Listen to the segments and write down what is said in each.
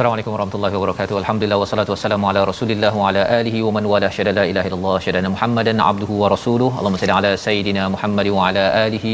Assalamualaikum warahmatullahi wabarakatuh. Alhamdulillah wassalatu wassalamu ala Rasulillah wa ala alihi wa man wala syada la ilaha illallah syada Muhammadan abduhu wa rasuluhu. Allahumma salli ala sayidina Muhammad wa ala alihi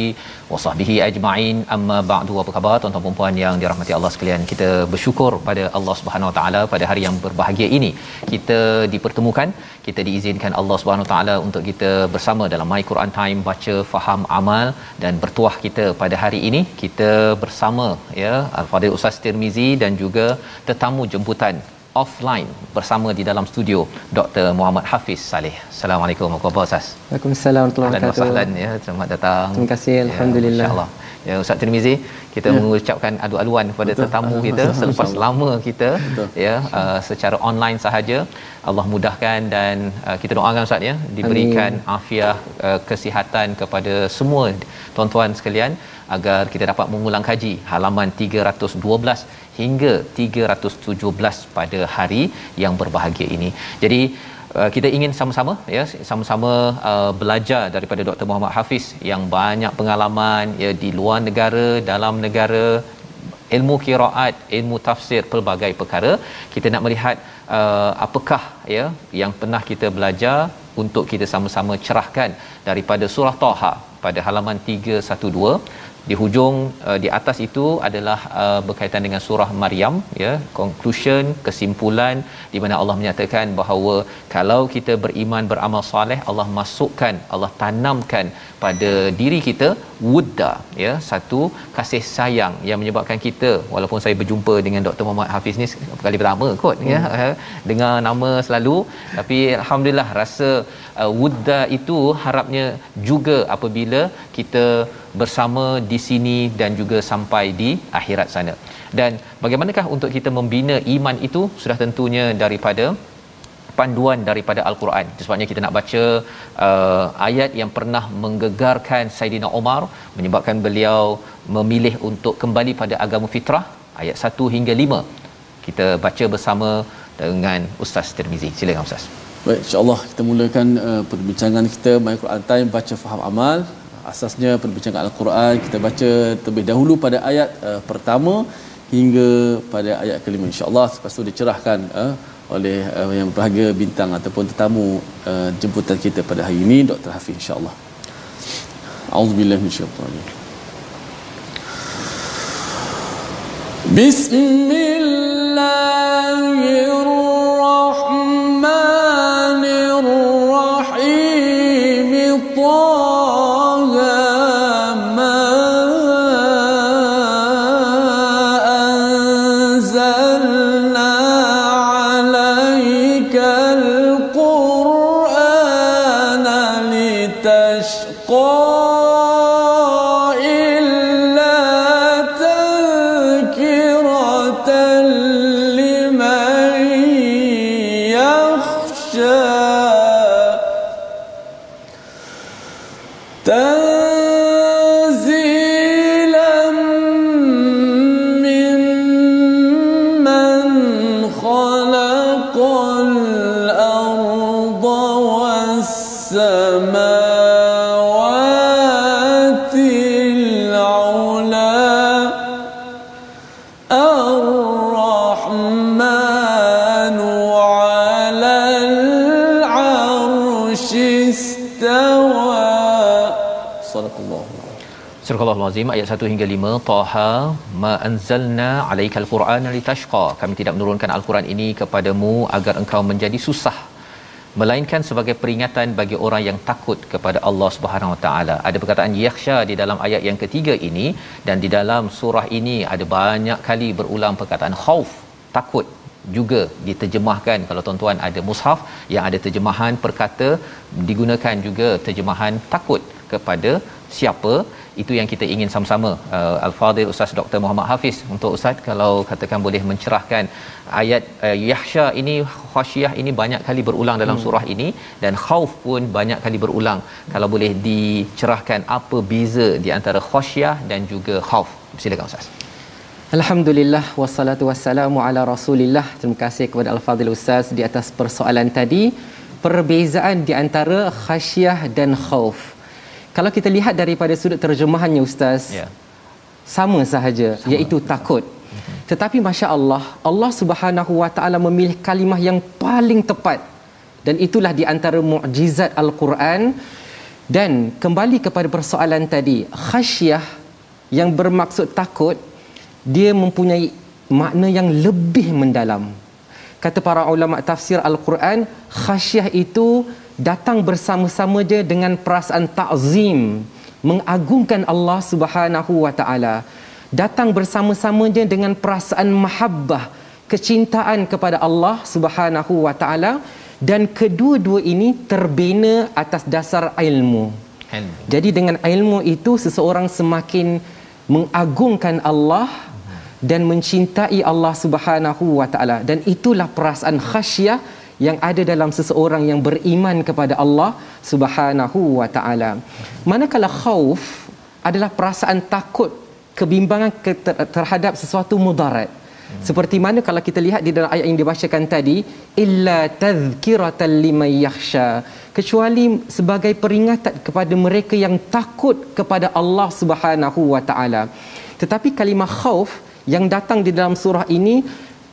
wa sahbihi ajma'in. Amma ba'du. Apa khabar tuan-tuan dan puan yang dirahmati Allah sekalian? Kita bersyukur pada Allah Subhanahu wa taala pada hari yang berbahagia ini. Kita dipertemukan, kita diizinkan Allah Subhanahu wa taala untuk kita bersama dalam My Quran Time baca faham amal dan bertuah kita pada hari ini kita bersama ya Al-Fadhil Ustaz Tirmizi dan juga tetamu jemputan offline bersama di dalam studio Dr. Muhammad Hafiz Saleh. Assalamualaikum apa khabar Ustaz? Waalaikumsalam warahmatullahi wabarakatuh. sahlan ya. Selamat datang. Terima kasih, Alhamdulillah. Ya, InsyaAllah. Ya Ustaz Tirmizi, kita ya. mengucapkan adu-aluan kepada Betul. tetamu kita Betul. selepas InsyaAllah. lama kita Betul. ya uh, secara online sahaja. Allah mudahkan dan uh, kita doakan Ustaz ya diberikan afiah uh, kesihatan kepada semua tuan-tuan sekalian agar kita dapat mengulang kaji halaman 312 hingga 317 pada hari yang berbahagia ini. Jadi uh, kita ingin sama-sama ya sama-sama uh, belajar daripada Dr. Muhammad Hafiz yang banyak pengalaman ya di luar negara, dalam negara ilmu qiraat, ilmu tafsir pelbagai perkara. Kita nak melihat uh, apakah ya yang pernah kita belajar untuk kita sama-sama cerahkan daripada surah Taha pada halaman 312 di hujung uh, di atas itu adalah uh, berkaitan dengan surah Maryam ya conclusion kesimpulan di mana Allah menyatakan bahawa kalau kita beriman beramal soleh Allah masukkan Allah tanamkan pada diri kita wudda ya satu kasih sayang yang menyebabkan kita walaupun saya berjumpa dengan Dr Muhammad Hafiz ni kali pertama kot ya eh, dengar nama selalu tapi alhamdulillah rasa uh, wudda itu harapnya juga apabila kita bersama di sini dan juga sampai di akhirat sana. Dan bagaimanakah untuk kita membina iman itu sudah tentunya daripada panduan daripada al-Quran. Sebabnya kita nak baca uh, ayat yang pernah menggegarkan Saidina Omar menyebabkan beliau memilih untuk kembali pada agama fitrah ayat 1 hingga 5. Kita baca bersama dengan Ustaz Tirmizi. Silakan Ustaz. Baik, insyaAllah kita mulakan uh, perbincangan kita My Quran Time baca faham amal. Asasnya perbincangan Al-Quran kita baca terlebih dahulu pada ayat uh, pertama hingga pada ayat kelima insya-Allah lepas tu dicerahkan uh, oleh uh, yang berbahagia bintang ataupun tetamu uh, jemputan kita pada hari ini Dr. Hafiz insya-Allah. Auzubillahi minasyaitanir rajim. Bismillahirrahmanirrahim. Surah Al-Azim ayat 1 hingga 5 Taha ma anzalna alaikal qur'ana litashqa kami tidak menurunkan al-Quran ini kepadamu agar engkau menjadi susah melainkan sebagai peringatan bagi orang yang takut kepada Allah Subhanahu Wa Taala. Ada perkataan yakhsha di dalam ayat yang ketiga ini dan di dalam surah ini ada banyak kali berulang perkataan khauf, takut juga diterjemahkan. Kalau tuan-tuan ada mushaf yang ada terjemahan perkata digunakan juga terjemahan takut kepada siapa. Itu yang kita ingin sama-sama uh, al-fadil ustaz Dr Muhammad Hafiz. Untuk ustaz kalau katakan boleh mencerahkan ayat uh, yahsya ini khasyah ini banyak kali berulang dalam hmm. surah ini dan khauf pun banyak kali berulang. Kalau boleh dicerahkan apa beza di antara khasyah dan juga khauf silakan ustaz Alhamdulillah wassalatu wassalamu ala Rasulillah. Terima kasih kepada Al-Fadhil Ustaz di atas persoalan tadi. Perbezaan di antara khasyah dan khauf. Kalau kita lihat daripada sudut terjemahannya Ustaz, yeah. sama sahaja sama. iaitu takut. Mm-hmm. Tetapi masya-Allah, Allah Subhanahu wa taala memilih kalimah yang paling tepat. Dan itulah di antara mukjizat Al-Quran. Dan kembali kepada persoalan tadi, khasyah yang bermaksud takut dia mempunyai makna yang lebih mendalam. Kata para ulama tafsir Al-Quran, khasyah itu datang bersama-sama je dengan perasaan ta'zim, mengagungkan Allah Subhanahu wa taala. Datang bersama-sama je dengan perasaan mahabbah, kecintaan kepada Allah Subhanahu wa taala dan kedua-dua ini terbina atas dasar ilmu. ilmu. Jadi dengan ilmu itu seseorang semakin mengagungkan Allah dan mencintai Allah Subhanahu wa taala dan itulah perasaan khasyah yang ada dalam seseorang yang beriman kepada Allah Subhanahu wa taala. Manakala khauf adalah perasaan takut, kebimbangan terhadap sesuatu mudarat. Seperti mana kalau kita lihat di dalam ayat yang dibacakan tadi, illa tadhkiratan liman yakhsha. Kecuali sebagai peringatan kepada mereka yang takut kepada Allah Subhanahu wa taala. Tetapi kalimah khauf yang datang di dalam surah ini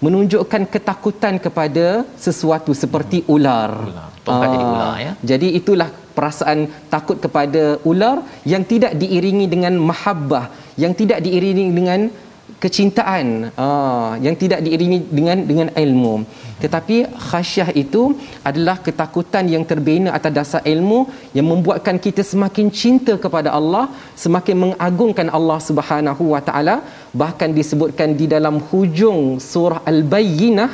menunjukkan ketakutan kepada sesuatu seperti ular. ular. Tongkat jadi ular ah, ya. Jadi itulah perasaan takut kepada ular yang tidak diiringi dengan mahabbah, yang tidak diiringi dengan kecintaan uh, yang tidak diiringi dengan dengan ilmu tetapi khasyah itu adalah ketakutan yang terbina atas dasar ilmu yang membuatkan kita semakin cinta kepada Allah semakin mengagungkan Allah Subhanahu wa taala bahkan disebutkan di dalam hujung surah al-bayyinah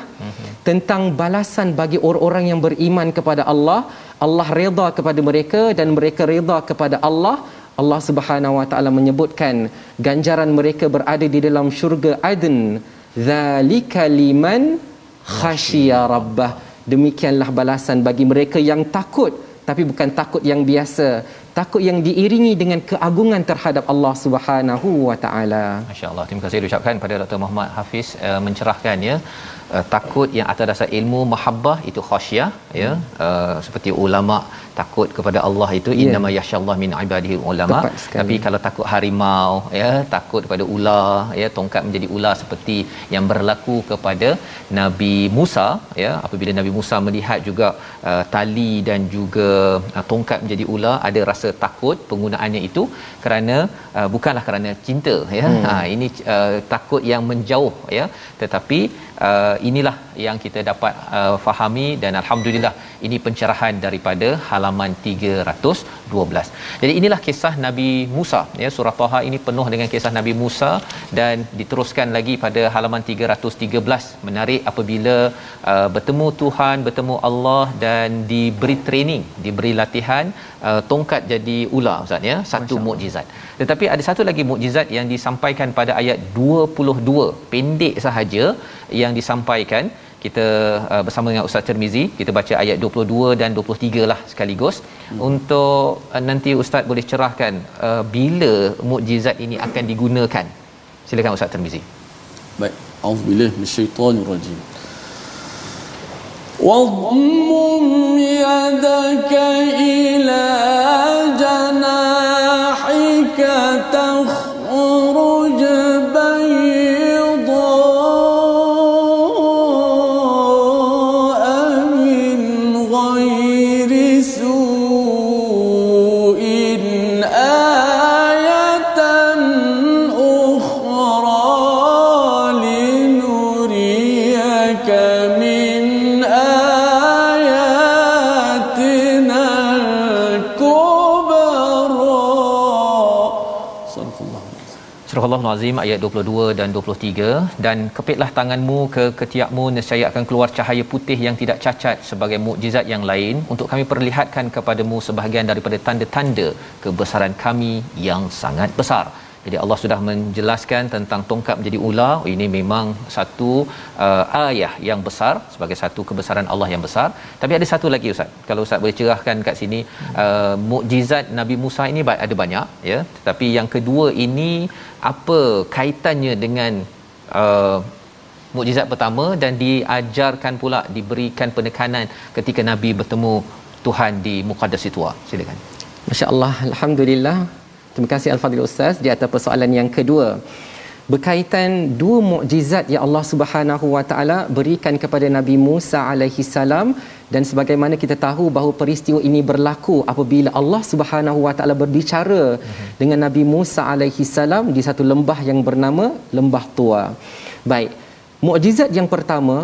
tentang balasan bagi orang-orang yang beriman kepada Allah. Allah redha kepada mereka dan mereka redha kepada Allah. Allah Subhanahu Wa Taala menyebutkan ganjaran mereka berada di dalam syurga Aden. Zalika liman khashiya rabbah. Demikianlah balasan bagi mereka yang takut tapi bukan takut yang biasa takut yang diiringi dengan keagungan terhadap Allah Subhanahu wa taala. Masya-Allah. Terima kasih diucapkan pada Dr. Muhammad Hafiz uh, mencerahkan ya uh, takut yang atas dasar ilmu mahabbah itu khasyah ya. Uh, seperti ulama takut kepada Allah itu yeah. innama yasyallah min ibadihi ulama. Tapi kalau takut harimau ya takut kepada ular ya tongkat menjadi ular seperti yang berlaku kepada Nabi Musa ya. Apabila Nabi Musa melihat juga uh, tali dan juga uh, tongkat menjadi ular ada rasa takut penggunaannya itu kerana uh, bukanlah kerana cinta ya. Hmm. ha ini uh, takut yang menjauh ya. Tetapi uh, inilah yang kita dapat uh, fahami dan alhamdulillah ini pencerahan daripada halaman 312. Jadi inilah kisah Nabi Musa ya surah Taha ini penuh dengan kisah Nabi Musa dan diteruskan lagi pada halaman 313 menarik apabila uh, bertemu Tuhan, bertemu Allah dan diberi training, diberi latihan uh, tongkat jadi ular ustaz ya, satu mukjizat. Tetapi ada satu lagi mukjizat yang disampaikan pada ayat 22 pendek sahaja yang disampaikan kita uh, bersama dengan Ustaz Termizi kita baca ayat 22 dan 23 lah sekaligus hmm. untuk uh, nanti Ustaz boleh cerahkan uh, bila mukjizat ini akan digunakan silakan Ustaz Termizi baik auzubillahi minasyaitonirrajim واضمم يدك إلى Al-Azim ayat 22 dan 23 dan kepitlah tanganmu ke ketiakmu nescaya akan keluar cahaya putih yang tidak cacat sebagai mukjizat yang lain untuk kami perlihatkan kepadamu sebahagian daripada tanda-tanda kebesaran kami yang sangat besar. Jadi Allah sudah menjelaskan tentang tongkat menjadi ular. Ini memang satu uh, ayah yang besar sebagai satu kebesaran Allah yang besar. Tapi ada satu lagi ustaz. Kalau ustaz boleh cerahkan kat sini uh, mukjizat Nabi Musa ini ada banyak ya. Tetapi yang kedua ini apa kaitannya dengan uh, mukjizat pertama dan diajarkan pula diberikan penekanan ketika Nabi bertemu Tuhan di Muqaddas Situa. Silakan. Masya-Allah, alhamdulillah Terima kasih Al-Fadhil Ustaz di atas persoalan yang kedua. Berkaitan dua mukjizat yang Allah Subhanahu Wa Taala berikan kepada Nabi Musa alaihi salam dan sebagaimana kita tahu bahawa peristiwa ini berlaku apabila Allah Subhanahu Wa Taala berbicara dengan Nabi Musa alaihi salam di satu lembah yang bernama Lembah Tua. Baik. Mukjizat yang pertama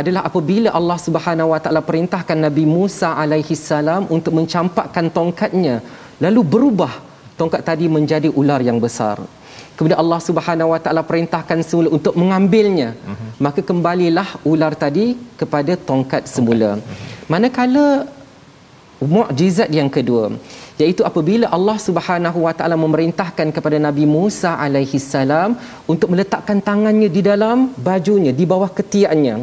adalah apabila Allah Subhanahu Wa Taala perintahkan Nabi Musa alaihi salam untuk mencampakkan tongkatnya lalu berubah tongkat tadi menjadi ular yang besar. Kemudian Allah Subhanahu Wa Taala perintahkan semula untuk mengambilnya. Uh-huh. Maka kembalilah ular tadi kepada tongkat semula. Uh-huh. Manakala mukjizat yang kedua iaitu apabila Allah Subhanahu Wa Taala memerintahkan kepada Nabi Musa alaihi salam untuk meletakkan tangannya di dalam bajunya di bawah ketiaknya.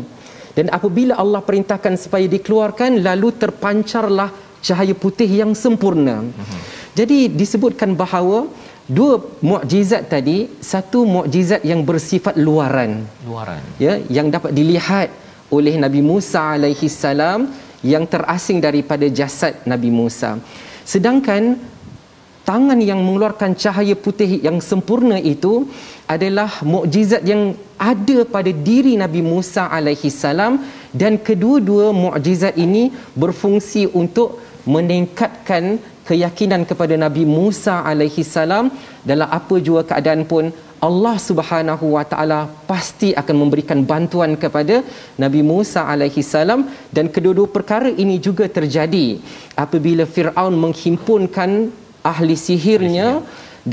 Dan apabila Allah perintahkan supaya dikeluarkan lalu terpancarlah cahaya putih yang sempurna. Uh-huh. Jadi disebutkan bahawa dua mukjizat tadi satu mukjizat yang bersifat luaran. Luaran. Ya yang dapat dilihat oleh Nabi Musa alaihi salam yang terasing daripada jasad Nabi Musa. Sedangkan tangan yang mengeluarkan cahaya putih yang sempurna itu adalah mukjizat yang ada pada diri Nabi Musa alaihi salam dan kedua-dua mukjizat ini berfungsi untuk meningkatkan keyakinan kepada Nabi Musa alaihi salam dalam apa jua keadaan pun Allah Subhanahu wa taala pasti akan memberikan bantuan kepada Nabi Musa alaihi salam. Dan kedua-dua perkara ini juga terjadi apabila Firaun menghimpunkan ahli sihirnya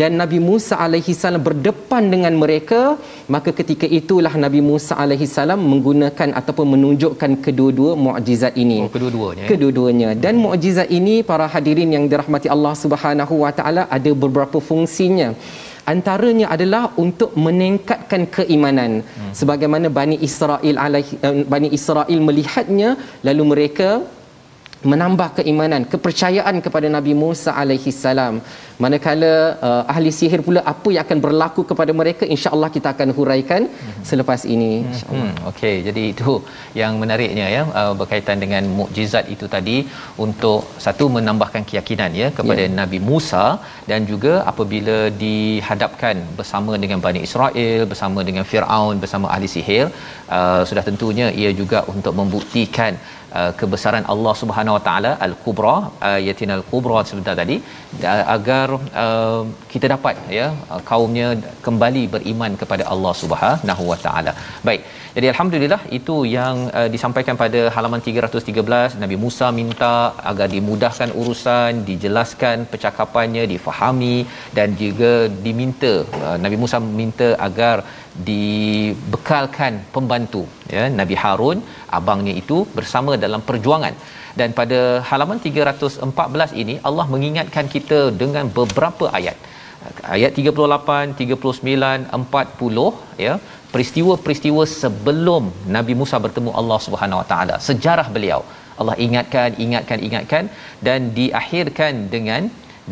dan Nabi Musa alaihi salam berdepan dengan mereka maka ketika itulah Nabi Musa alaihi salam menggunakan ataupun menunjukkan kedua-dua mukjizat ini oh, kedua-duanya ya? kedua-duanya dan mukjizat ini para hadirin yang dirahmati Allah Subhanahu wa taala ada beberapa fungsinya antaranya adalah untuk meningkatkan keimanan hmm. sebagaimana Bani Israel alaihi uh, Bani Israel melihatnya lalu mereka menambah keimanan kepercayaan kepada Nabi Musa alaihi salam manakala uh, ahli sihir pula apa yang akan berlaku kepada mereka insya-Allah kita akan huraikan hmm. selepas ini insyaallah hmm. okey jadi itu yang menariknya ya uh, berkaitan dengan mukjizat itu tadi untuk satu menambahkan keyakinan ya kepada yeah. Nabi Musa dan juga apabila dihadapkan bersama dengan Bani Israel bersama dengan Firaun bersama ahli sihir uh, sudah tentunya ia juga untuk membuktikan Uh, kebesaran Allah Subhanahu Wa Taala al-kubra ayatin al-kubra sebentar tadi agar uh, kita dapat ya uh, kaumnya kembali beriman kepada Allah Subhanahu Wa Taala. Baik. Jadi alhamdulillah itu yang uh, disampaikan pada halaman 313 Nabi Musa minta agar dimudahkan urusan, dijelaskan percakapannya, difahami dan juga diminta uh, Nabi Musa minta agar dibekalkan pembantu ya Nabi Harun abangnya itu bersama dalam perjuangan. Dan pada halaman 314 ini Allah mengingatkan kita dengan beberapa ayat. Ayat 38 39 40 ya peristiwa-peristiwa sebelum Nabi Musa bertemu Allah Subhanahu Wa Taala sejarah beliau. Allah ingatkan ingatkan ingatkan dan diakhirkan dengan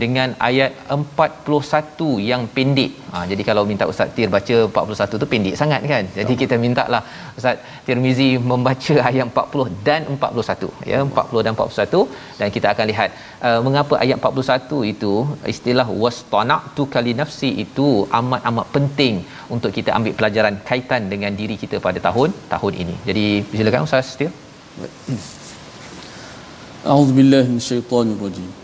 dengan ayat 41 yang pendek. Ha, jadi kalau minta Ustaz Tir baca 41 tu pendek sangat kan. Jadi oh. kita minta lah Ustaz Tirmizi membaca ayat 40 dan 41 ya 40 dan 41 dan kita akan lihat uh, mengapa ayat 41 itu istilah wastana'tu kali nafsi itu amat amat penting untuk kita ambil pelajaran kaitan dengan diri kita pada tahun tahun ini. Jadi silakan Ustaz Tir. A'udzubillahi minasyaitonirrajim.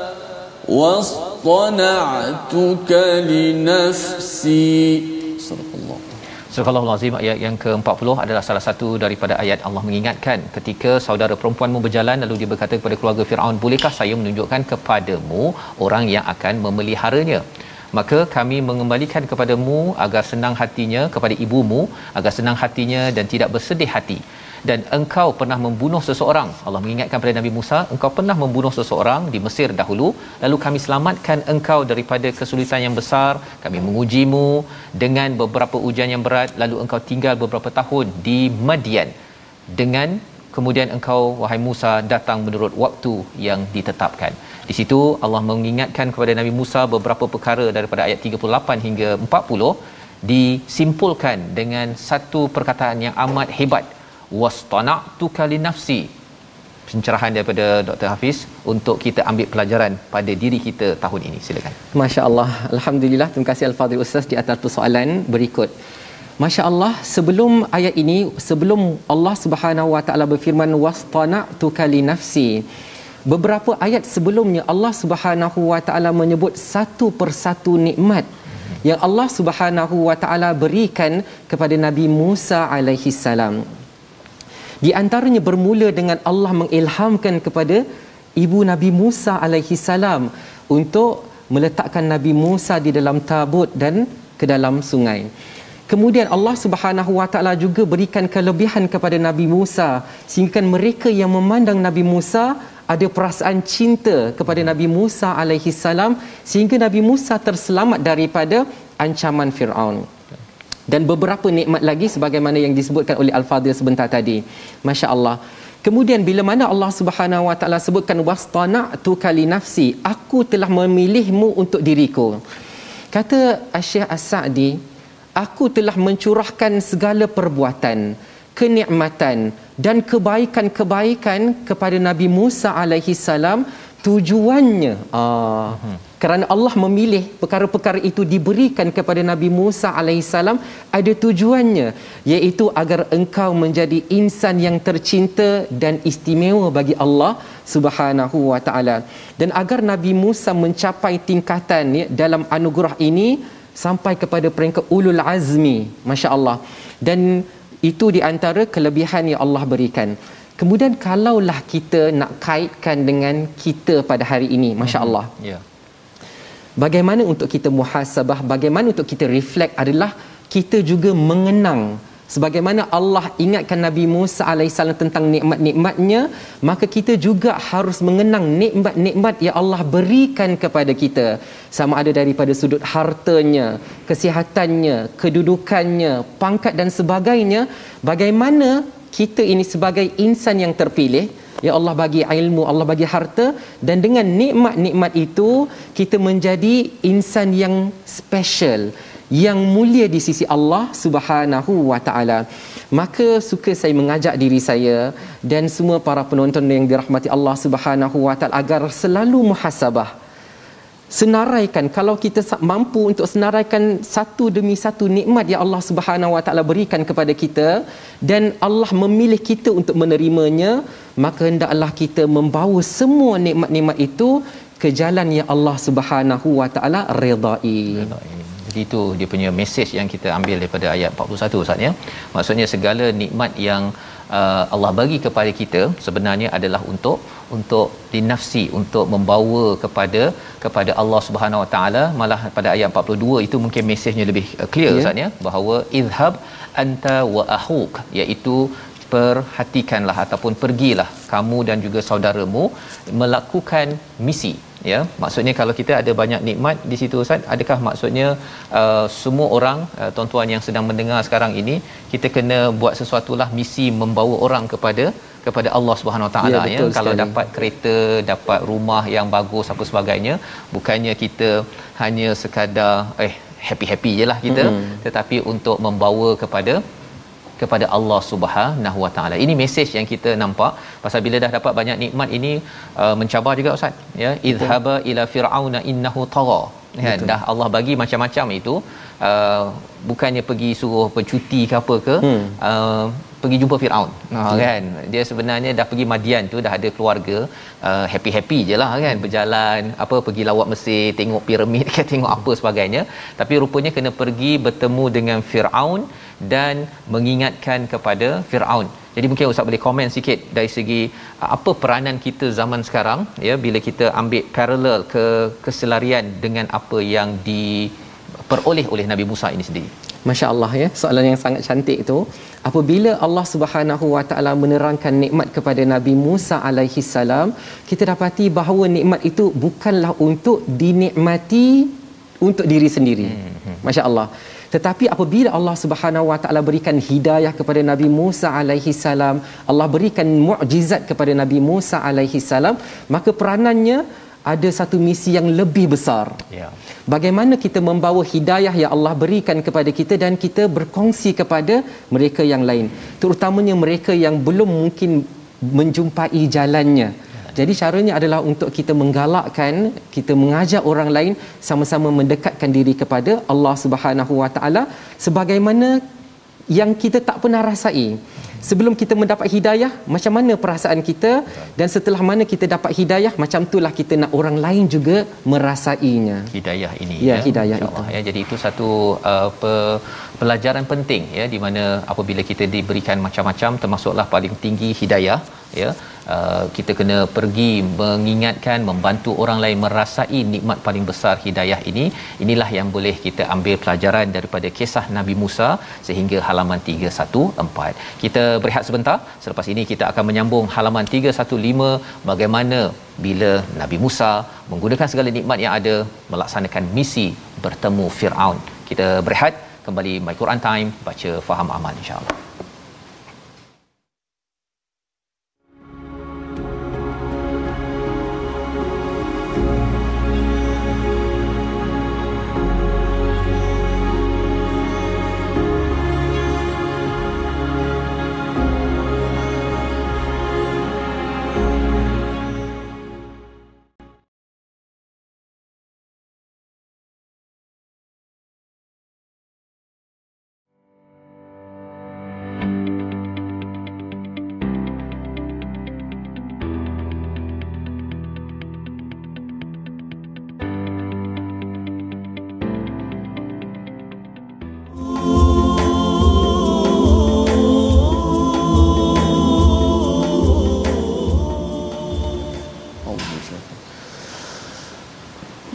واصطنعتك لنفسي Surah Al-Azim ayat yang ke-40 adalah salah satu daripada ayat Allah mengingatkan ketika saudara perempuanmu berjalan lalu dia berkata kepada keluarga Firaun bolehkah saya menunjukkan kepadamu orang yang akan memeliharanya maka kami mengembalikan kepadamu agar senang hatinya kepada ibumu agar senang hatinya dan tidak bersedih hati dan engkau pernah membunuh seseorang. Allah mengingatkan kepada Nabi Musa engkau pernah membunuh seseorang di Mesir dahulu lalu kami selamatkan engkau daripada kesulitan yang besar. Kami mengujimu dengan beberapa ujian yang berat lalu engkau tinggal beberapa tahun di Madian. Dengan kemudian engkau wahai Musa datang menurut waktu yang ditetapkan. Di situ Allah mengingatkan kepada Nabi Musa beberapa perkara daripada ayat 38 hingga 40 disimpulkan dengan satu perkataan yang amat hebat wastana'tuka li nafsi. Pencerahan daripada Dr Hafiz untuk kita ambil pelajaran pada diri kita tahun ini. Silakan. masya-Allah. Alhamdulillah. Terima kasih al-fadhil ustaz di atas persoalan berikut. masya-Allah sebelum ayat ini sebelum Allah Subhanahu wa taala berfirman wastana'tuka li nafsi beberapa ayat sebelumnya Allah Subhanahu wa taala menyebut satu persatu nikmat yang Allah Subhanahu wa taala berikan kepada Nabi Musa alaihi salam di antaranya bermula dengan Allah mengilhamkan kepada ibu Nabi Musa alaihi salam untuk meletakkan Nabi Musa di dalam tabut dan ke dalam sungai. Kemudian Allah Subhanahu Wa Taala juga berikan kelebihan kepada Nabi Musa sehingga mereka yang memandang Nabi Musa ada perasaan cinta kepada Nabi Musa alaihi salam sehingga Nabi Musa terselamat daripada ancaman Firaun dan beberapa nikmat lagi sebagaimana yang disebutkan oleh Al-Fadhil sebentar tadi. Masya-Allah. Kemudian bila mana Allah Subhanahu Wa Taala sebutkan wastana'tu kali nafsi, aku telah memilihmu untuk diriku. Kata Syekh As-Sa'di, aku telah mencurahkan segala perbuatan, kenikmatan dan kebaikan-kebaikan kepada Nabi Musa alaihi salam tujuannya uh, hmm. Kerana Allah memilih perkara-perkara itu diberikan kepada Nabi Musa alaihissalam ada tujuannya iaitu agar engkau menjadi insan yang tercinta dan istimewa bagi Allah Subhanahu wa taala dan agar Nabi Musa mencapai tingkatan ya, dalam anugerah ini sampai kepada peringkat ulul azmi masya-Allah dan itu di antara kelebihan yang Allah berikan Kemudian kalaulah kita nak kaitkan dengan kita pada hari ini, masya-Allah. Ya. Yeah. Bagaimana untuk kita muhasabah, bagaimana untuk kita reflect adalah kita juga mengenang sebagaimana Allah ingatkan Nabi Musa alaihissalam tentang nikmat-nikmatnya, maka kita juga harus mengenang nikmat-nikmat yang Allah berikan kepada kita. Sama ada daripada sudut hartanya, kesihatannya, kedudukannya, pangkat dan sebagainya, bagaimana kita ini sebagai insan yang terpilih ya Allah bagi ilmu Allah bagi harta dan dengan nikmat-nikmat itu kita menjadi insan yang special yang mulia di sisi Allah Subhanahu wa taala. Maka suka saya mengajak diri saya dan semua para penonton yang dirahmati Allah Subhanahu wa taala agar selalu muhasabah senaraikan kalau kita mampu untuk senaraikan satu demi satu nikmat yang Allah Subhanahu Wa Taala berikan kepada kita dan Allah memilih kita untuk menerimanya maka hendaklah kita membawa semua nikmat-nikmat itu ke jalan yang Allah Subhanahu Wa Taala redai. Jadi itu dia punya mesej yang kita ambil daripada ayat 41 Ustaz ya. Maksudnya segala nikmat yang uh, Allah bagi kepada kita sebenarnya adalah untuk untuk dinafsi untuk membawa kepada kepada Allah Subhanahu Wa Taala. Malah pada ayat 42 itu mungkin mesejnya lebih uh, clear yeah. Ustaz ya? Bahawa izhab anta wa ahuk iaitu perhatikanlah ataupun pergilah kamu dan juga saudaramu melakukan misi ya? Maksudnya kalau kita ada banyak nikmat di situ ustaz adakah maksudnya uh, semua orang uh, tuan-tuan yang sedang mendengar sekarang ini kita kena buat sesuatulah misi membawa orang kepada kepada Allah Subhanahu Wa Taala ya, ya. kalau dapat kereta dapat rumah yang bagus apa sebagainya bukannya kita hanya sekadar eh happy-happy je lah kita. Hmm. tetapi untuk membawa kepada kepada Allah Subhanahu Wa Taala. Ini mesej yang kita nampak. Pasal bila dah dapat banyak nikmat ini uh, mencabar juga ustaz. Ya idhaba ila fir'auna innahu tagha. Kan? Dah Allah bagi macam-macam itu uh, bukannya pergi suruh bercuti ke apa ke hmm. uh, pergi jumpa Firaun. Ha kan? Dia sebenarnya dah pergi Madian tu dah ada keluarga uh, happy-happy je lah kan? Berjalan apa pergi lawak Mesir tengok piramid ke tengok apa sebagainya. Tapi rupanya kena pergi bertemu dengan Firaun dan mengingatkan kepada Firaun. Jadi mungkin ustaz boleh komen sikit dari segi uh, apa peranan kita zaman sekarang ya? Bila kita ambil parallel ke keselarian dengan apa yang diperoleh oleh Nabi Musa ini sendiri Masya-Allah ya, soalan yang sangat cantik itu. Apabila Allah Subhanahu Wa Taala menerangkan nikmat kepada Nabi Musa alaihi salam, kita dapati bahawa nikmat itu bukanlah untuk dinikmati untuk diri sendiri. Hmm, hmm. Masya-Allah. Tetapi apabila Allah Subhanahu Wa Taala berikan hidayah kepada Nabi Musa alaihi salam, Allah berikan mukjizat kepada Nabi Musa alaihi salam, maka peranannya ada satu misi yang lebih besar. Ya. Bagaimana kita membawa hidayah yang Allah berikan kepada kita dan kita berkongsi kepada mereka yang lain, terutamanya mereka yang belum mungkin menjumpai jalannya. Jadi caranya adalah untuk kita menggalakkan, kita mengajak orang lain sama-sama mendekatkan diri kepada Allah Subhanahu Wa Taala sebagaimana yang kita tak pernah rasai. Sebelum kita mendapat hidayah macam mana perasaan kita? Dan setelah mana kita dapat hidayah macam itulah kita nak orang lain juga merasainya. Hidayah ini ya, ya. hidayah itu. ya. Jadi itu satu uh, pe- pelajaran penting ya di mana apabila kita diberikan macam-macam termasuklah paling tinggi hidayah ya Uh, kita kena pergi mengingatkan membantu orang lain merasai nikmat paling besar hidayah ini. Inilah yang boleh kita ambil pelajaran daripada kisah Nabi Musa sehingga halaman 314 kita berehat sebentar. Selepas ini kita akan menyambung halaman 315 bagaimana bila Nabi Musa menggunakan segala nikmat yang ada melaksanakan misi bertemu Firaun. Kita berehat. Kembali My Quran Time baca faham amal insyaallah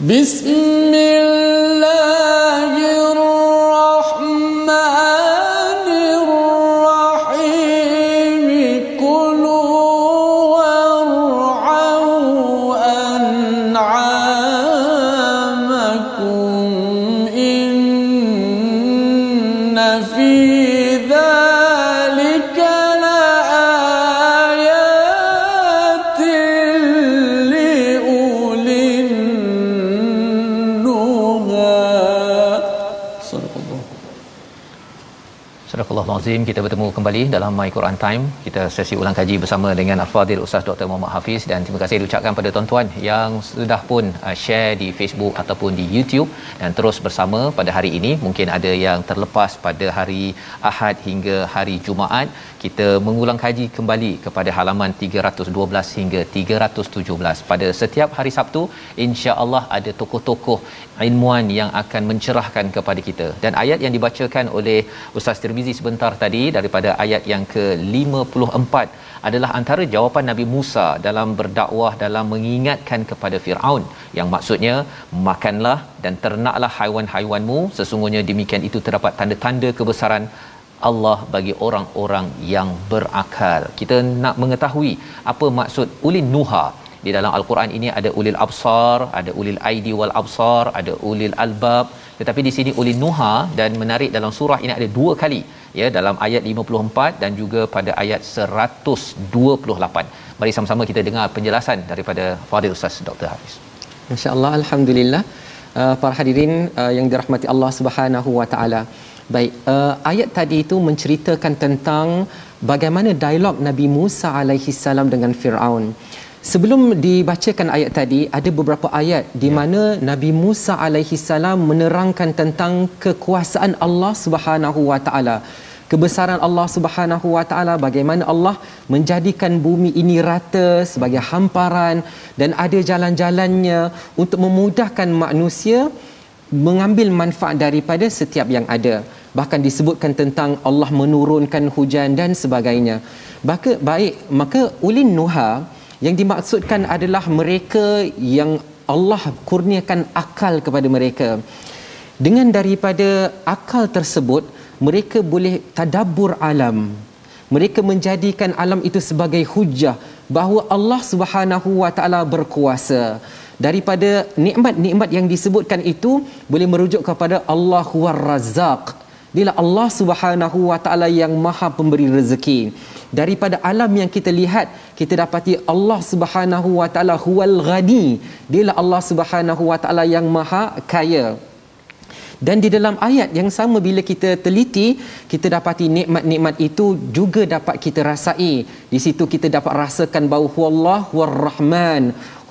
بسم Azim kita bertemu kembali dalam My Quran Time. Kita sesi ulang kaji bersama dengan Al-Fadhil Ustaz Dr. Muhammad Hafiz dan terima kasih diucapkan pada tuan-tuan yang sudah pun uh, share di Facebook ataupun di YouTube dan terus bersama pada hari ini. Mungkin ada yang terlepas pada hari Ahad hingga hari Jumaat. Kita mengulang kaji kembali kepada halaman 312 hingga 317. Pada setiap hari Sabtu, insya-Allah ada tokoh-tokoh ilmuan yang akan mencerahkan kepada kita. Dan ayat yang dibacakan oleh Ustaz Tirmizi sebentar tadi daripada ayat yang ke-54 adalah antara jawapan Nabi Musa dalam berdakwah dalam mengingatkan kepada Firaun yang maksudnya makanlah dan ternaklah haiwan-haiwanmu sesungguhnya demikian itu terdapat tanda-tanda kebesaran Allah bagi orang-orang yang berakal. Kita nak mengetahui apa maksud ulin nuha. Di dalam al-Quran ini ada ulil absar ada ulil aidi wal absar ada ulil albab. Tetapi di sini ulil nuha dan menarik dalam surah ini ada dua kali. Ya dalam ayat 54 dan juga pada ayat 128 mari sama-sama kita dengar penjelasan daripada Fadil Ustaz Dr. Hafiz. Masya-Allah alhamdulillah. Uh, para hadirin uh, yang dirahmati Allah Subhanahu wa taala Baik, uh, ayat tadi itu menceritakan tentang bagaimana dialog Nabi Musa alaihi salam dengan Firaun. Sebelum dibacakan ayat tadi, ada beberapa ayat di ya. mana Nabi Musa alaihi salam menerangkan tentang kekuasaan Allah Subhanahu wa taala. Kebesaran Allah Subhanahu wa taala bagaimana Allah menjadikan bumi ini rata sebagai hamparan dan ada jalan-jalannya untuk memudahkan manusia mengambil manfaat daripada setiap yang ada. Bahkan disebutkan tentang Allah menurunkan hujan dan sebagainya. Maka baik maka ulin nuha yang dimaksudkan adalah mereka yang Allah kurniakan akal kepada mereka. Dengan daripada akal tersebut mereka boleh tadabbur alam mereka menjadikan alam itu sebagai hujah bahawa Allah Subhanahu wa taala berkuasa daripada nikmat-nikmat yang disebutkan itu boleh merujuk kepada Allahu Ar-Razzaq Dialah Allah Subhanahu Wa Taala yang Maha Pemberi rezeki. Daripada alam yang kita lihat, kita dapati Allah Subhanahu Wa Taala Huwal Ghani. Dialah Allah Subhanahu Wa Taala yang Maha Kaya. Dan di dalam ayat yang sama bila kita teliti, kita dapati nikmat-nikmat itu juga dapat kita rasai. Di situ kita dapat rasakan bahawa Allah War-Rahman,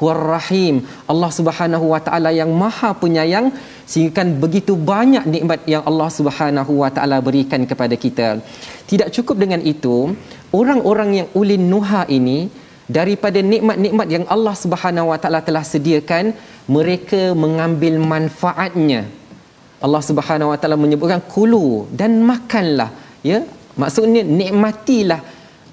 War-Rahim. Allah Subhanahu Wa Taala yang Maha Penyayang sehingga begitu banyak nikmat yang Allah Subhanahu Wa Taala berikan kepada kita. Tidak cukup dengan itu, orang-orang yang ulin nuha ini daripada nikmat-nikmat yang Allah Subhanahu Wa Taala telah sediakan, mereka mengambil manfaatnya. Allah Subhanahu Wa Taala menyebutkan kulu dan makanlah, ya. Maksudnya nikmatilah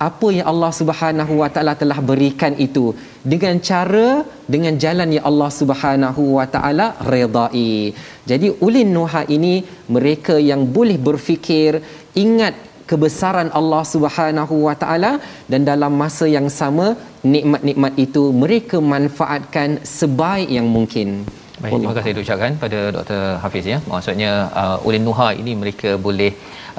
apa yang Allah Subhanahu Wa Taala telah berikan itu dengan cara dengan jalan yang Allah Subhanahu Wa Taala redai. Jadi ulin nuha ini mereka yang boleh berfikir ingat kebesaran Allah Subhanahu Wa Taala dan dalam masa yang sama nikmat-nikmat itu mereka manfaatkan sebaik yang mungkin. Baik, terima kasih ucapkan pada Dr. Hafiz ya. Maksudnya uh, ulin nuha ini mereka boleh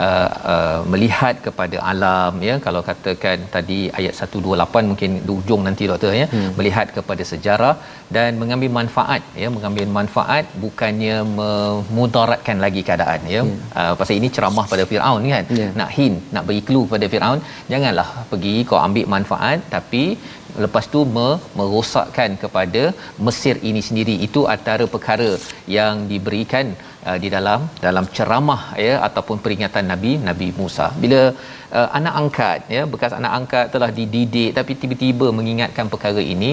uh, uh, melihat kepada alam ya kalau katakan tadi ayat 128 mungkin di ujung nanti doktor ya hmm. melihat kepada sejarah dan mengambil manfaat ya mengambil manfaat bukannya memudaratkan lagi keadaan ya hmm. uh, pasal ini ceramah pada Firaun kan yeah. nak hin nak bagi clue pada Firaun janganlah pergi kau ambil manfaat tapi lepas tu merosakkan kepada Mesir ini sendiri itu antara perkara yang diberikan uh, di dalam dalam ceramah ya ataupun peringatan Nabi Nabi Musa. Bila uh, anak angkat ya bekas anak angkat telah dididik tapi tiba-tiba mengingatkan perkara ini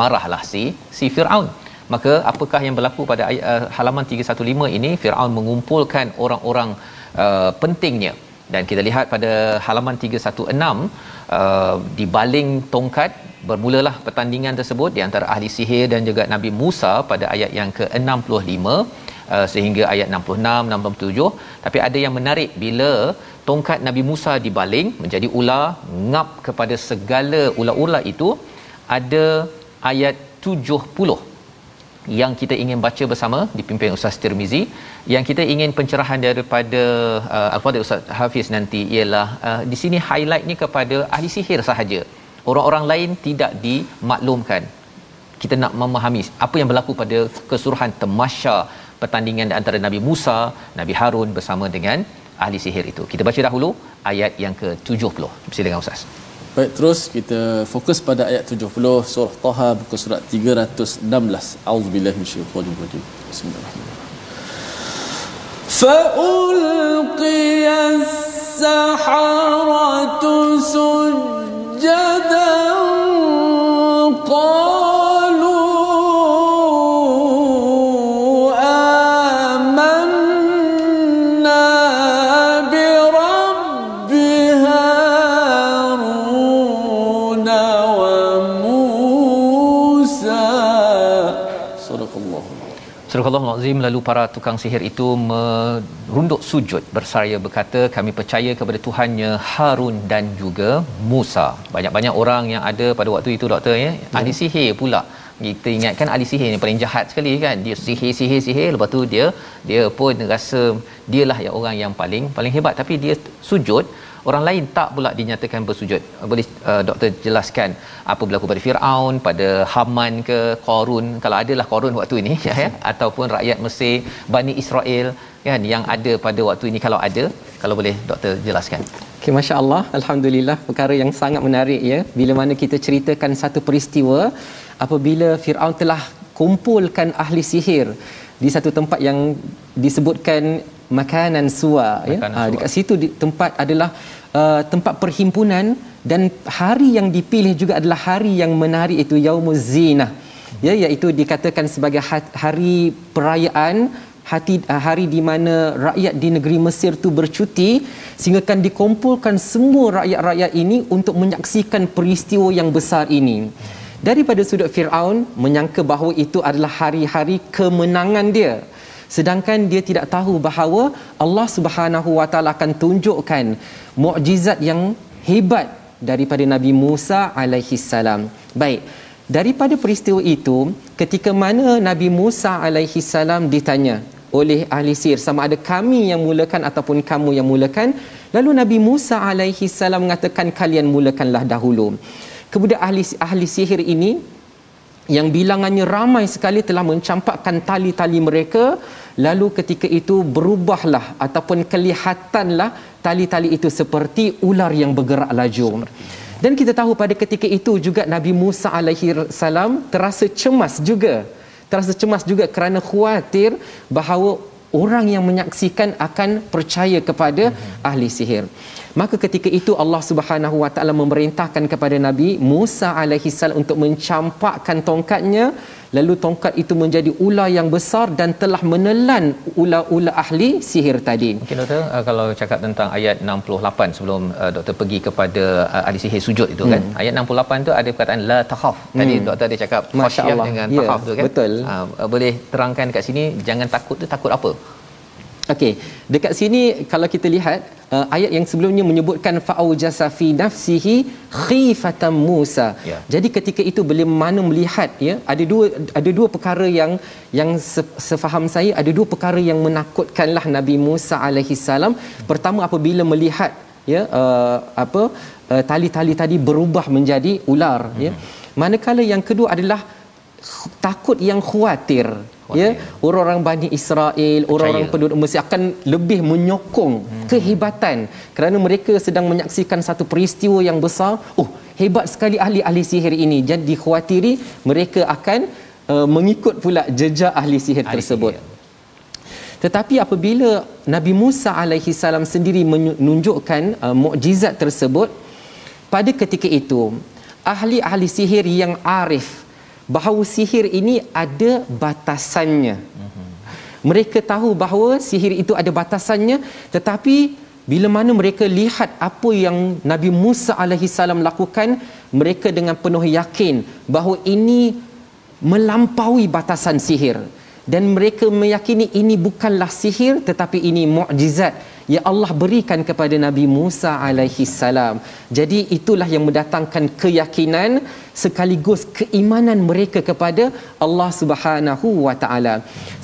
marahlah si si Firaun. Maka apakah yang berlaku pada ayat, uh, halaman 315 ini Firaun mengumpulkan orang-orang uh, pentingnya. Dan kita lihat pada halaman 316 uh, di baling tongkat bermulalah pertandingan tersebut di antara ahli sihir dan juga Nabi Musa pada ayat yang ke-65 uh, sehingga ayat 66 67 tapi ada yang menarik bila tongkat Nabi Musa dibaling menjadi ular ngap kepada segala ular-ular itu ada ayat 70 yang kita ingin baca bersama dipimpin Ustaz Tirmizi. Yang kita ingin pencerahan daripada uh, Al-Fadhil Ustaz Hafiz nanti ialah uh, di sini highlightnya kepada ahli sihir sahaja. Orang-orang lain tidak dimaklumkan. Kita nak memahami apa yang berlaku pada keseluruhan temasya pertandingan di antara Nabi Musa, Nabi Harun bersama dengan ahli sihir itu. Kita baca dahulu ayat yang ke-70. Silakan Ustaz. Baik, terus kita fokus pada ayat 70 surah Taha buku surat 316. Auzubillahi minasyaitonir rajim. Bismillahirrahmanirrahim. فألقي السحرة سجدا Surah Allah lalu para tukang sihir itu merunduk sujud bersaraya berkata kami percaya kepada Tuhannya Harun dan juga Musa. Banyak-banyak orang yang ada pada waktu itu doktor ya, ya. ahli sihir pula. Kita ingatkan ahli sihir ni paling jahat sekali kan. Dia sihir sihir sihir lepas tu dia dia pun rasa dialah yang orang yang paling paling hebat tapi dia sujud orang lain tak pula dinyatakan bersujud. Boleh uh, doktor jelaskan apa berlaku pada Firaun pada Haman ke Qarun kalau adalah Qarun waktu ini ya, ya ataupun rakyat Mesir Bani Israel kan yang ada pada waktu ini kalau ada kalau boleh doktor jelaskan. Okay, Masya Allah, Alhamdulillah perkara yang sangat menarik ya. Bila mana kita ceritakan satu peristiwa apabila Fir'aun telah kumpulkan ahli sihir di satu tempat yang disebutkan makanan suwa ya. Ha, dekat situ di, tempat adalah uh, tempat perhimpunan dan hari yang dipilih juga adalah hari yang menarik itu yaumuz zinah. Ya iaitu dikatakan sebagai hari perayaan hati uh, hari di mana rakyat di negeri Mesir tu bercuti sehingga kan dikumpulkan semua rakyat-rakyat ini untuk menyaksikan peristiwa yang besar ini. Daripada sudut Firaun menyangka bahawa itu adalah hari-hari kemenangan dia sedangkan dia tidak tahu bahawa Allah Subhanahu Wa Taala akan tunjukkan mukjizat yang hebat daripada Nabi Musa alaihi salam. Baik. Daripada peristiwa itu, ketika mana Nabi Musa alaihi salam ditanya oleh ahli sihir sama ada kami yang mulakan ataupun kamu yang mulakan, lalu Nabi Musa alaihi salam mengatakan kalian mulakanlah dahulu. Kemudian ahli ahli sihir ini yang bilangannya ramai sekali telah mencampakkan tali-tali mereka lalu ketika itu berubahlah ataupun kelihatanlah tali-tali itu seperti ular yang bergerak laju. Dan kita tahu pada ketika itu juga Nabi Musa alaihi salam terasa cemas juga. Terasa cemas juga kerana khawatir bahawa orang yang menyaksikan akan percaya kepada ahli sihir. Maka ketika itu Allah Subhanahu wa taala memerintahkan kepada Nabi Musa alaihi salam untuk mencampakkan tongkatnya lalu tongkat itu menjadi ular yang besar dan telah menelan ular-ular ahli sihir tadi. Mungkin doktor uh, kalau cakap tentang ayat 68 sebelum uh, doktor pergi kepada uh, ahli sihir sujud itu kan. hmm. kan. Ayat 68 tu ada perkataan la takhaf. Tadi hmm. doktor ada cakap masya-Allah dengan yeah, takhaf tu kan. Betul. Uh, boleh terangkan dekat sini jangan takut tu takut apa? Okey, dekat sini kalau kita lihat uh, ayat yang sebelumnya menyebutkan fa'aujasa fi nafsihi khifatan Musa. Ya. Jadi ketika itu beliau mana melihat ya, ada dua ada dua perkara yang yang sefaham saya ada dua perkara yang menakutkanlah Nabi Musa alaihi salam. Pertama apabila melihat ya uh, apa uh, tali-tali tadi berubah menjadi ular hmm. ya. Manakala yang kedua adalah takut yang khawatir ya? Orang-orang Bani Israel orang-orang penduduk Mesir akan lebih menyokong hmm. kehebatan kerana mereka sedang menyaksikan satu peristiwa yang besar. Oh hebat sekali ahli-ahli sihir ini. Jadi dikhawatiri mereka akan uh, mengikut pula jejak ahli sihir ahli tersebut. sihir. tetapi apabila Nabi Musa alaihi salam sendiri menunjukkan uh, mukjizat tersebut pada ketika itu ahli-ahli sihir yang arif bahawa sihir ini ada batasannya. Mereka tahu bahawa sihir itu ada batasannya tetapi bila mana mereka lihat apa yang Nabi Musa alaihi salam lakukan mereka dengan penuh yakin bahawa ini melampaui batasan sihir dan mereka meyakini ini bukanlah sihir tetapi ini mukjizat yang Allah berikan kepada Nabi Musa alaihi salam. Jadi itulah yang mendatangkan keyakinan sekaligus keimanan mereka kepada Allah Subhanahu wa taala.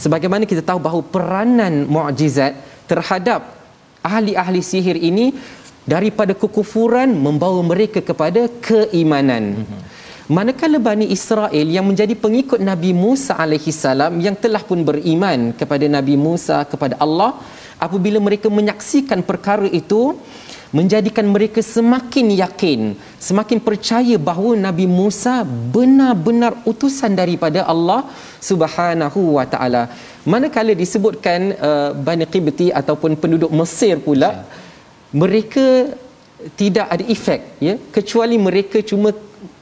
Sebagaimana kita tahu bahawa peranan mukjizat terhadap ahli-ahli sihir ini daripada kekufuran membawa mereka kepada keimanan. Manakala Bani Israel yang menjadi pengikut Nabi Musa alaihi salam yang telah pun beriman kepada Nabi Musa kepada Allah apabila mereka menyaksikan perkara itu menjadikan mereka semakin yakin semakin percaya bahawa Nabi Musa benar-benar utusan daripada Allah Subhanahu wa taala. Manakala disebutkan uh, Bani Qibti ataupun penduduk Mesir pula mereka tidak ada efek ya. Kecuali mereka cuma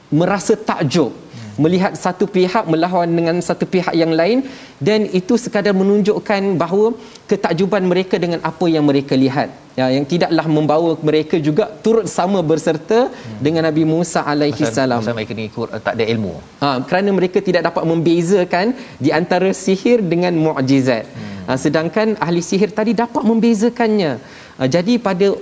merasa takjub melihat satu pihak melawan dengan satu pihak yang lain dan itu sekadar menunjukkan bahawa ketakjuban mereka dengan apa yang mereka lihat ya yang tidaklah membawa mereka juga turut sama berserta hmm. dengan Nabi Musa alaihi salam masa mereka ni tak ada ilmu ha, kerana mereka tidak dapat membezakan di antara sihir dengan mukjizat hmm. ha, sedangkan ahli sihir tadi dapat membezakannya ha, jadi pada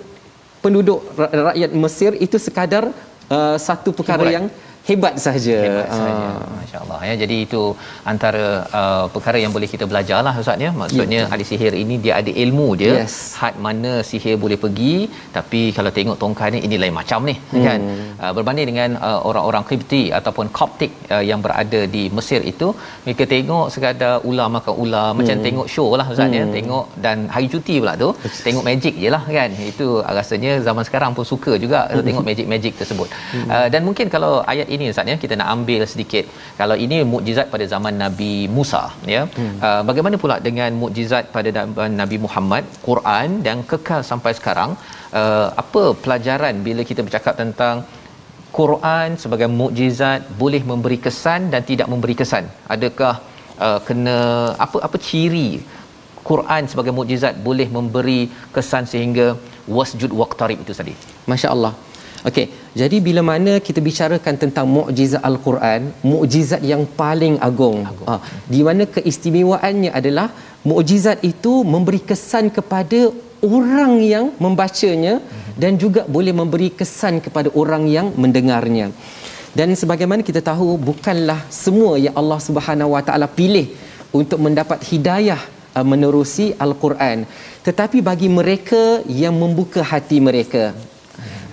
penduduk rakyat Mesir itu sekadar uh, satu perkara Hiburan. yang hebat saja. Hebat. Uh. Masya-Allah ya. Jadi itu antara uh, perkara yang boleh kita belajarlah ustaz ya. Maksudnya ya. ahli sihir ini dia ada ilmu dia. Yes. Had mana sihir boleh pergi tapi kalau tengok tongkat ni ini lain macam ni hmm. kan. Uh, berbanding dengan uh, orang-orang Qibti ataupun Coptic uh, yang berada di Mesir itu mereka tengok sekadar ular makan ular hmm. macam tengok show lah ustaz ya. hmm. ya. Tengok dan hari cuti pula tu tengok magic je lah kan. Itu rasanya zaman sekarang pun suka juga hmm. tengok magic-magic tersebut. Hmm. Uh, dan mungkin kalau ayat ini Ustaz ya. Kita nak ambil sedikit. Kalau ini mukjizat pada zaman Nabi Musa ya. Hmm. uh, bagaimana pula dengan mukjizat pada zaman Nabi Muhammad? Quran dan kekal sampai sekarang. Uh, apa pelajaran bila kita bercakap tentang Quran sebagai mukjizat boleh memberi kesan dan tidak memberi kesan? Adakah uh, kena apa apa ciri Quran sebagai mukjizat boleh memberi kesan sehingga wasjud waqtarib itu tadi? masya-Allah Okey, jadi bila mana kita bicarakan tentang mukjizat Al-Quran, mukjizat yang paling agung, agung. Ha, di mana keistimewaannya adalah mukjizat itu memberi kesan kepada orang yang membacanya mm-hmm. dan juga boleh memberi kesan kepada orang yang mendengarnya. Dan sebagaimana kita tahu bukanlah semua yang Allah Subhanahu Wa Taala pilih untuk mendapat hidayah uh, menerusi Al-Quran tetapi bagi mereka yang membuka hati mereka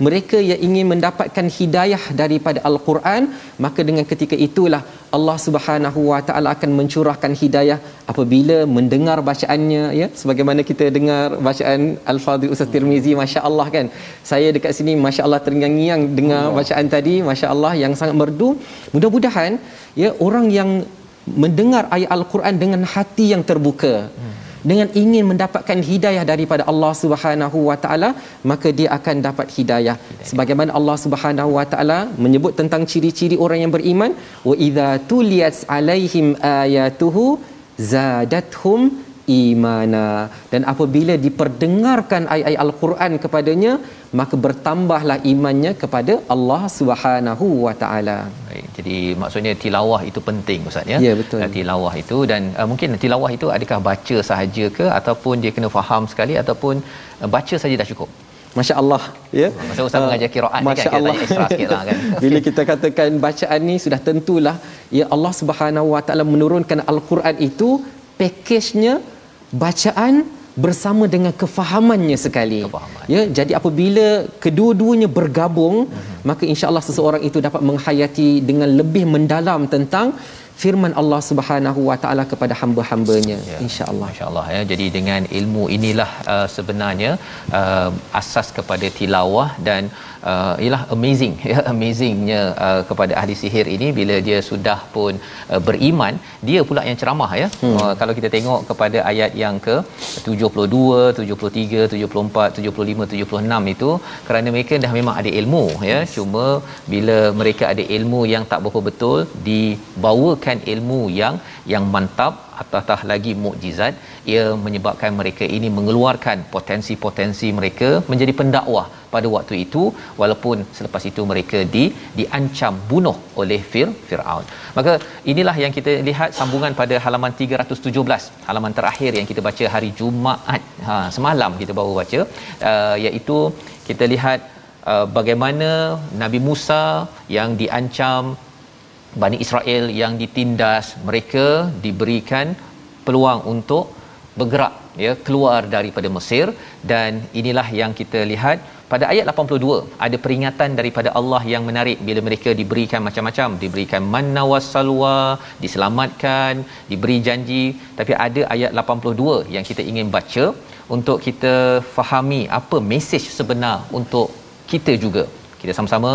mereka yang ingin mendapatkan hidayah daripada al-Quran maka dengan ketika itulah Allah Subhanahu wa taala akan mencurahkan hidayah apabila mendengar bacaannya ya. Sebagaimana kita dengar bacaan al-Fadhil Ustaz Tirmizi masya-Allah kan. Saya dekat sini masya-Allah terngiang-ngiang dengar bacaan tadi masya-Allah yang sangat merdu. Mudah-mudahan ya orang yang mendengar ayat al-Quran dengan hati yang terbuka. Hmm dengan ingin mendapatkan hidayah daripada Allah Subhanahu wa taala maka dia akan dapat hidayah. Sebagaimana Allah Subhanahu wa taala menyebut tentang ciri-ciri orang yang beriman wa idza tuliyat alaihim ayatuhu zadathum imana dan apabila diperdengarkan ayat-ayat al-Quran kepadanya maka bertambahlah imannya kepada Allah Subhanahu wa taala. Baik. Jadi maksudnya tilawah itu penting ustaz ya. Ya betul. Tilawah itu dan uh, mungkin tilawah itu adakah baca sahaja ke ataupun dia kena faham sekali ataupun uh, baca saja dah cukup. Masya-Allah ya. Masa ustaz uh, mengajar qiraat ni kan kita extra sikitlah kan. Bila kita katakan bacaan ni sudah tentulah ya Allah Subhanahu wa taala menurunkan al-Quran itu pakejnya bacaan bersama dengan kefahamannya sekali. Kefahaman. Ya, jadi apabila kedua-duanya bergabung, uh-huh. maka insya-Allah seseorang itu dapat menghayati dengan lebih mendalam tentang firman Allah Subhanahu wa taala kepada hamba-hambanya ya, insyaallah insyaallah ya jadi dengan ilmu inilah uh, sebenarnya uh, asas kepada tilawah dan uh, ialah amazing ya amazingnya uh, kepada ahli sihir ini bila dia sudah pun uh, beriman dia pula yang ceramah ya hmm. uh, kalau kita tengok kepada ayat yang ke 72 73 74 75 76 itu kerana mereka dah memang ada ilmu ya yes. cuma bila mereka ada ilmu yang tak berapa betul dibawakan ilmu yang yang mantap apatah lagi mukjizat ia menyebabkan mereka ini mengeluarkan potensi-potensi mereka menjadi pendakwah pada waktu itu walaupun selepas itu mereka di diancam bunuh oleh Fir Firaun. Maka inilah yang kita lihat sambungan pada halaman 317 halaman terakhir yang kita baca hari Jumaat ha semalam kita baru baca uh, iaitu kita lihat uh, bagaimana Nabi Musa yang diancam Bani Israel yang ditindas mereka diberikan peluang untuk bergerak ya keluar daripada Mesir. Dan inilah yang kita lihat pada ayat 82 ada peringatan daripada Allah yang menarik. Bila mereka diberikan macam-macam diberikan manna wassalwa diselamatkan diberi janji. Tapi ada ayat 82 yang kita ingin baca untuk kita fahami apa mesej sebenar untuk kita juga. Kita sama-sama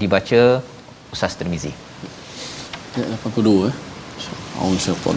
dibaca Ustaz Termizi ayat 82 eh? Aun syaitan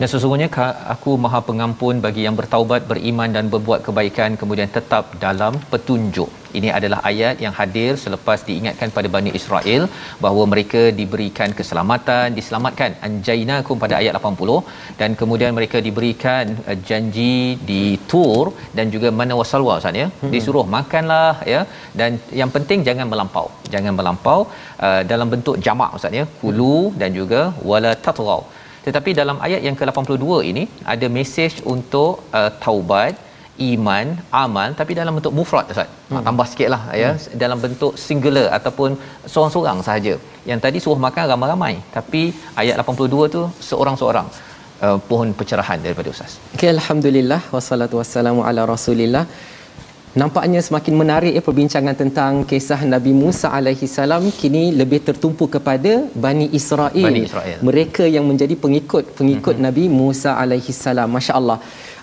Dan sesungguhnya aku maha pengampun bagi yang bertaubat, beriman dan berbuat kebaikan kemudian tetap dalam petunjuk. Ini adalah ayat yang hadir selepas diingatkan pada Bani Israel bahawa mereka diberikan keselamatan, diselamatkan. Anjainakum pada ayat 80 dan kemudian mereka diberikan uh, janji di Tur dan juga mana wasalwa Ustaz ya. Hmm. Disuruh makanlah ya dan yang penting jangan melampau. Jangan melampau uh, dalam bentuk jamak Ustaz ya. Kulu dan juga wala tatghaw. Tetapi dalam ayat yang ke-82 ini ada mesej untuk uh, taubat, iman, amal tapi dalam bentuk mufrad Ustaz. Hmm. Tambah sikitlah ya hmm. dalam bentuk singular ataupun seorang-seorang sahaja. Yang tadi suruh makan ramai-ramai tapi ayat 82 tu seorang-seorang. Uh, pohon pencerahan daripada ustaz. Okay, Alhamdulillah wassalatu wassalamu ala Rasulillah. Nampaknya semakin menarik ya perbincangan tentang kisah Nabi Musa alaihi salam kini lebih tertumpu kepada Bani Israel. Bani Israel. Mereka yang menjadi pengikut-pengikut mm-hmm. Nabi Musa alaihi salam. Masya-Allah.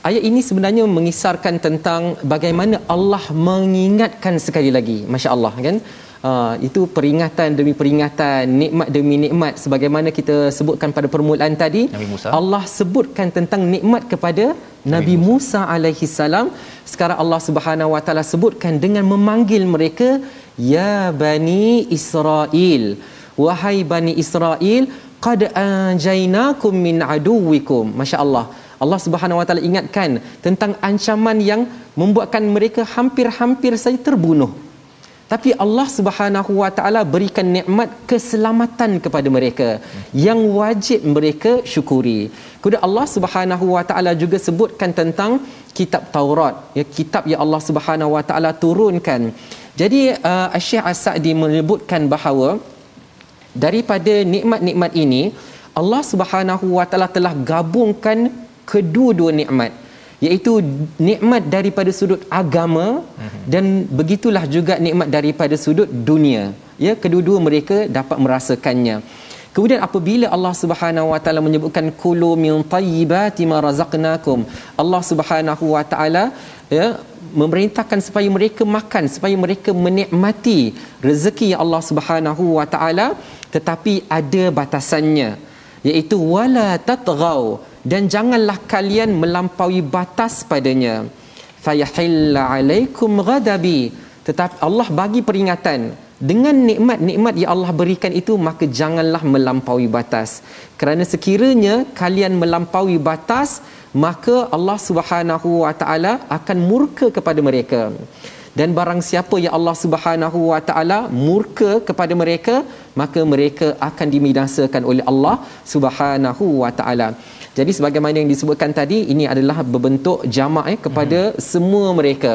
Ayat ini sebenarnya mengisarkan tentang bagaimana Allah mengingatkan sekali lagi. Masya-Allah kan? Uh, itu peringatan demi peringatan, nikmat demi nikmat sebagaimana kita sebutkan pada permulaan tadi. Nabi Musa. Allah sebutkan tentang nikmat kepada Nabi Musa alaihi salam. Sekarang Allah Subhanahu wa taala sebutkan dengan memanggil mereka ya bani Israel. Wahai bani Israel, qad anjainakum min aduwikum. Masya-Allah. Allah Subhanahu wa taala ingatkan tentang ancaman yang membuatkan mereka hampir-hampir saja terbunuh. Tapi Allah Subhanahu Wa Taala berikan nikmat keselamatan kepada mereka yang wajib mereka syukuri. Kemudian Allah Subhanahu Wa Taala juga sebutkan tentang kitab Taurat, ya kitab yang Allah Subhanahu Wa Taala turunkan. Jadi uh, Syekh As-Sa'di menyebutkan bahawa daripada nikmat-nikmat ini Allah Subhanahu Wa Taala telah gabungkan kedua-dua nikmat iaitu nikmat daripada sudut agama dan begitulah juga nikmat daripada sudut dunia. Ya kedua-dua mereka dapat merasakannya. Kemudian apabila Allah Subhanahu wa taala menyebutkan kulu min tayyibati ma razaqnakum Allah Subhanahu wa taala ya memerintahkan supaya mereka makan supaya mereka menikmati rezeki yang Allah Subhanahu wa taala tetapi ada batasannya iaitu wala tatghaw dan janganlah kalian melampaui batas padanya. Fayahilla alaikum ghadabi. Tetapi Allah bagi peringatan. Dengan nikmat-nikmat yang Allah berikan itu maka janganlah melampaui batas. Kerana sekiranya kalian melampaui batas maka Allah Subhanahu wa taala akan murka kepada mereka dan barang siapa yang Allah Subhanahu wa taala murka kepada mereka maka mereka akan dibinasakan oleh Allah Subhanahu wa taala jadi sebagaimana yang disebutkan tadi ini adalah berbentuk jamak eh, kepada hmm. semua mereka.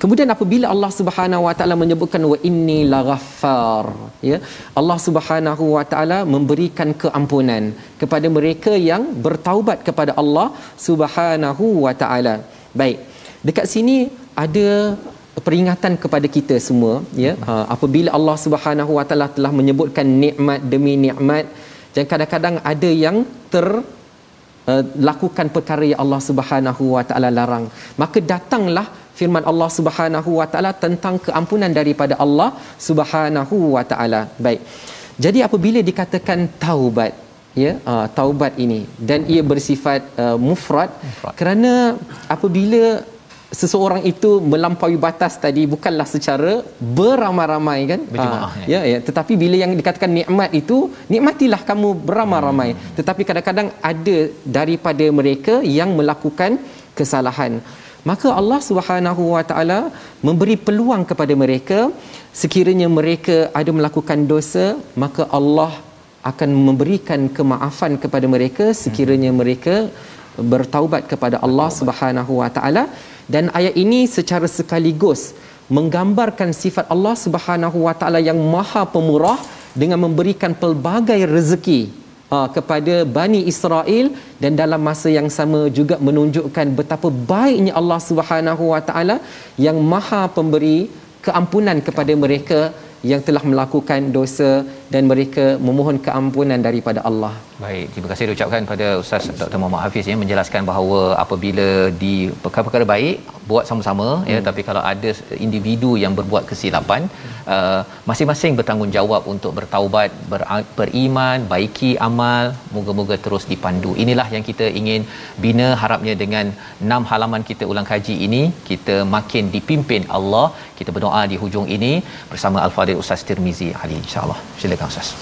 Kemudian apabila Allah Subhanahu Wa Taala menyebutkan wa inni laghaffar ya Allah Subhanahu Wa Taala memberikan keampunan kepada mereka yang bertaubat kepada Allah Subhanahu Wa Taala. Baik. Dekat sini ada peringatan kepada kita semua ya. Ha, apabila Allah Subhanahu Wa Taala telah menyebutkan nikmat demi nikmat dan kadang-kadang ada yang ter uh, lakukan perkara yang Allah Subhanahu wa taala larang. Maka datanglah firman Allah Subhanahu wa taala tentang keampunan daripada Allah Subhanahu wa taala. Baik. Jadi apabila dikatakan taubat ya uh, taubat ini dan ia bersifat uh, mufrad, mufrad. kerana apabila seseorang itu melampaui batas tadi bukanlah secara beramai-ramai kan? Ha, ya ya. Tetapi bila yang dikatakan nikmat itu nikmatilah kamu beramai-ramai. Hmm. tetapi kadang-kadang ada daripada mereka yang melakukan kesalahan. Maka Allah Subhanahu Wa Taala memberi peluang kepada mereka. Sekiranya mereka ada melakukan dosa maka Allah akan memberikan kemaafan kepada mereka. Sekiranya mereka bertaubat kepada Allah Subhanahu Wa Taala dan ayat ini secara sekaligus menggambarkan sifat Allah Subhanahu Wa Taala yang Maha Pemurah dengan memberikan pelbagai rezeki uh, kepada Bani Israel dan dalam masa yang sama juga menunjukkan betapa baiknya Allah Subhanahu Wa Taala yang Maha Pemberi keampunan kepada mereka yang telah melakukan dosa dan mereka memohon keampunan daripada Allah. Baik, terima kasih diucapkan pada Ustaz Dr. Muhammad Hafiz yang menjelaskan bahawa apabila di perkara-perkara baik buat sama-sama ya, hmm. ya tapi kalau ada individu yang berbuat kesilapan uh, masing-masing bertanggungjawab untuk bertaubat ber, beriman baiki amal moga-moga terus dipandu inilah yang kita ingin bina harapnya dengan enam halaman kita ulang kaji ini kita makin dipimpin Allah kita berdoa di hujung ini bersama al-fadil ustaz Tirmizi Ali insyaallah. Silakan ustaz.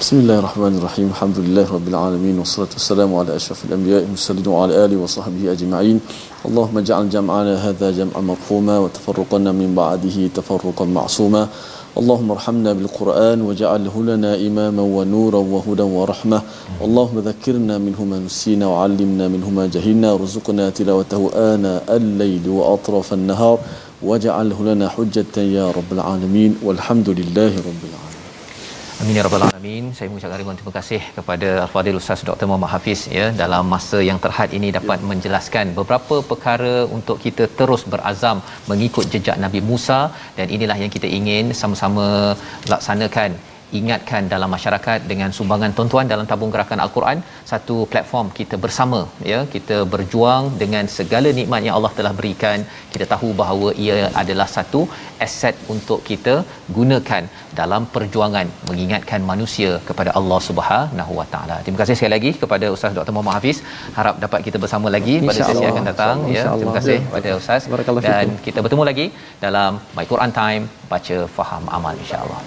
بسم الله الرحمن الرحيم الحمد لله رب العالمين والصلاة والسلام على أشرف الأنبياء والمرسلين وعلى آله وصحبه أجمعين اللهم اجعل جمعنا هذا جمعا مرحوما وتفرقنا من بعده تفرقا معصوما اللهم ارحمنا بالقرآن واجعله لنا إماما ونورا وهدى ورحمة اللهم ذكرنا منه ما نسينا وعلمنا منه ما جهلنا وارزقنا تلاوته آناء الليل وأطراف النهار waj'alhu lana hujjatan ya rabbal alamin walhamdulillahi rabbil alamin Amin ya rabbal alamin. Saya mengucapkan ribuan terima kasih kepada Al-Fadil Ustaz Dr. Muhammad Hafiz ya dalam masa yang terhad ini dapat ya. menjelaskan beberapa perkara untuk kita terus berazam mengikut jejak Nabi Musa dan inilah yang kita ingin sama-sama laksanakan ingatkan dalam masyarakat dengan sumbangan tuan-tuan dalam tabung gerakan al-Quran satu platform kita bersama ya kita berjuang dengan segala nikmat yang Allah telah berikan kita tahu bahawa ia adalah satu aset untuk kita gunakan dalam perjuangan mengingatkan manusia kepada Allah Subhanahu Wa Taala. Terima kasih sekali lagi kepada Ustaz Dr. Muhammad Hafiz. Harap dapat kita bersama lagi pada sesi akan datang ya. Terima kasih kepada Ustaz dan kita bertemu lagi dalam My Quran Time baca faham amal insya-Allah.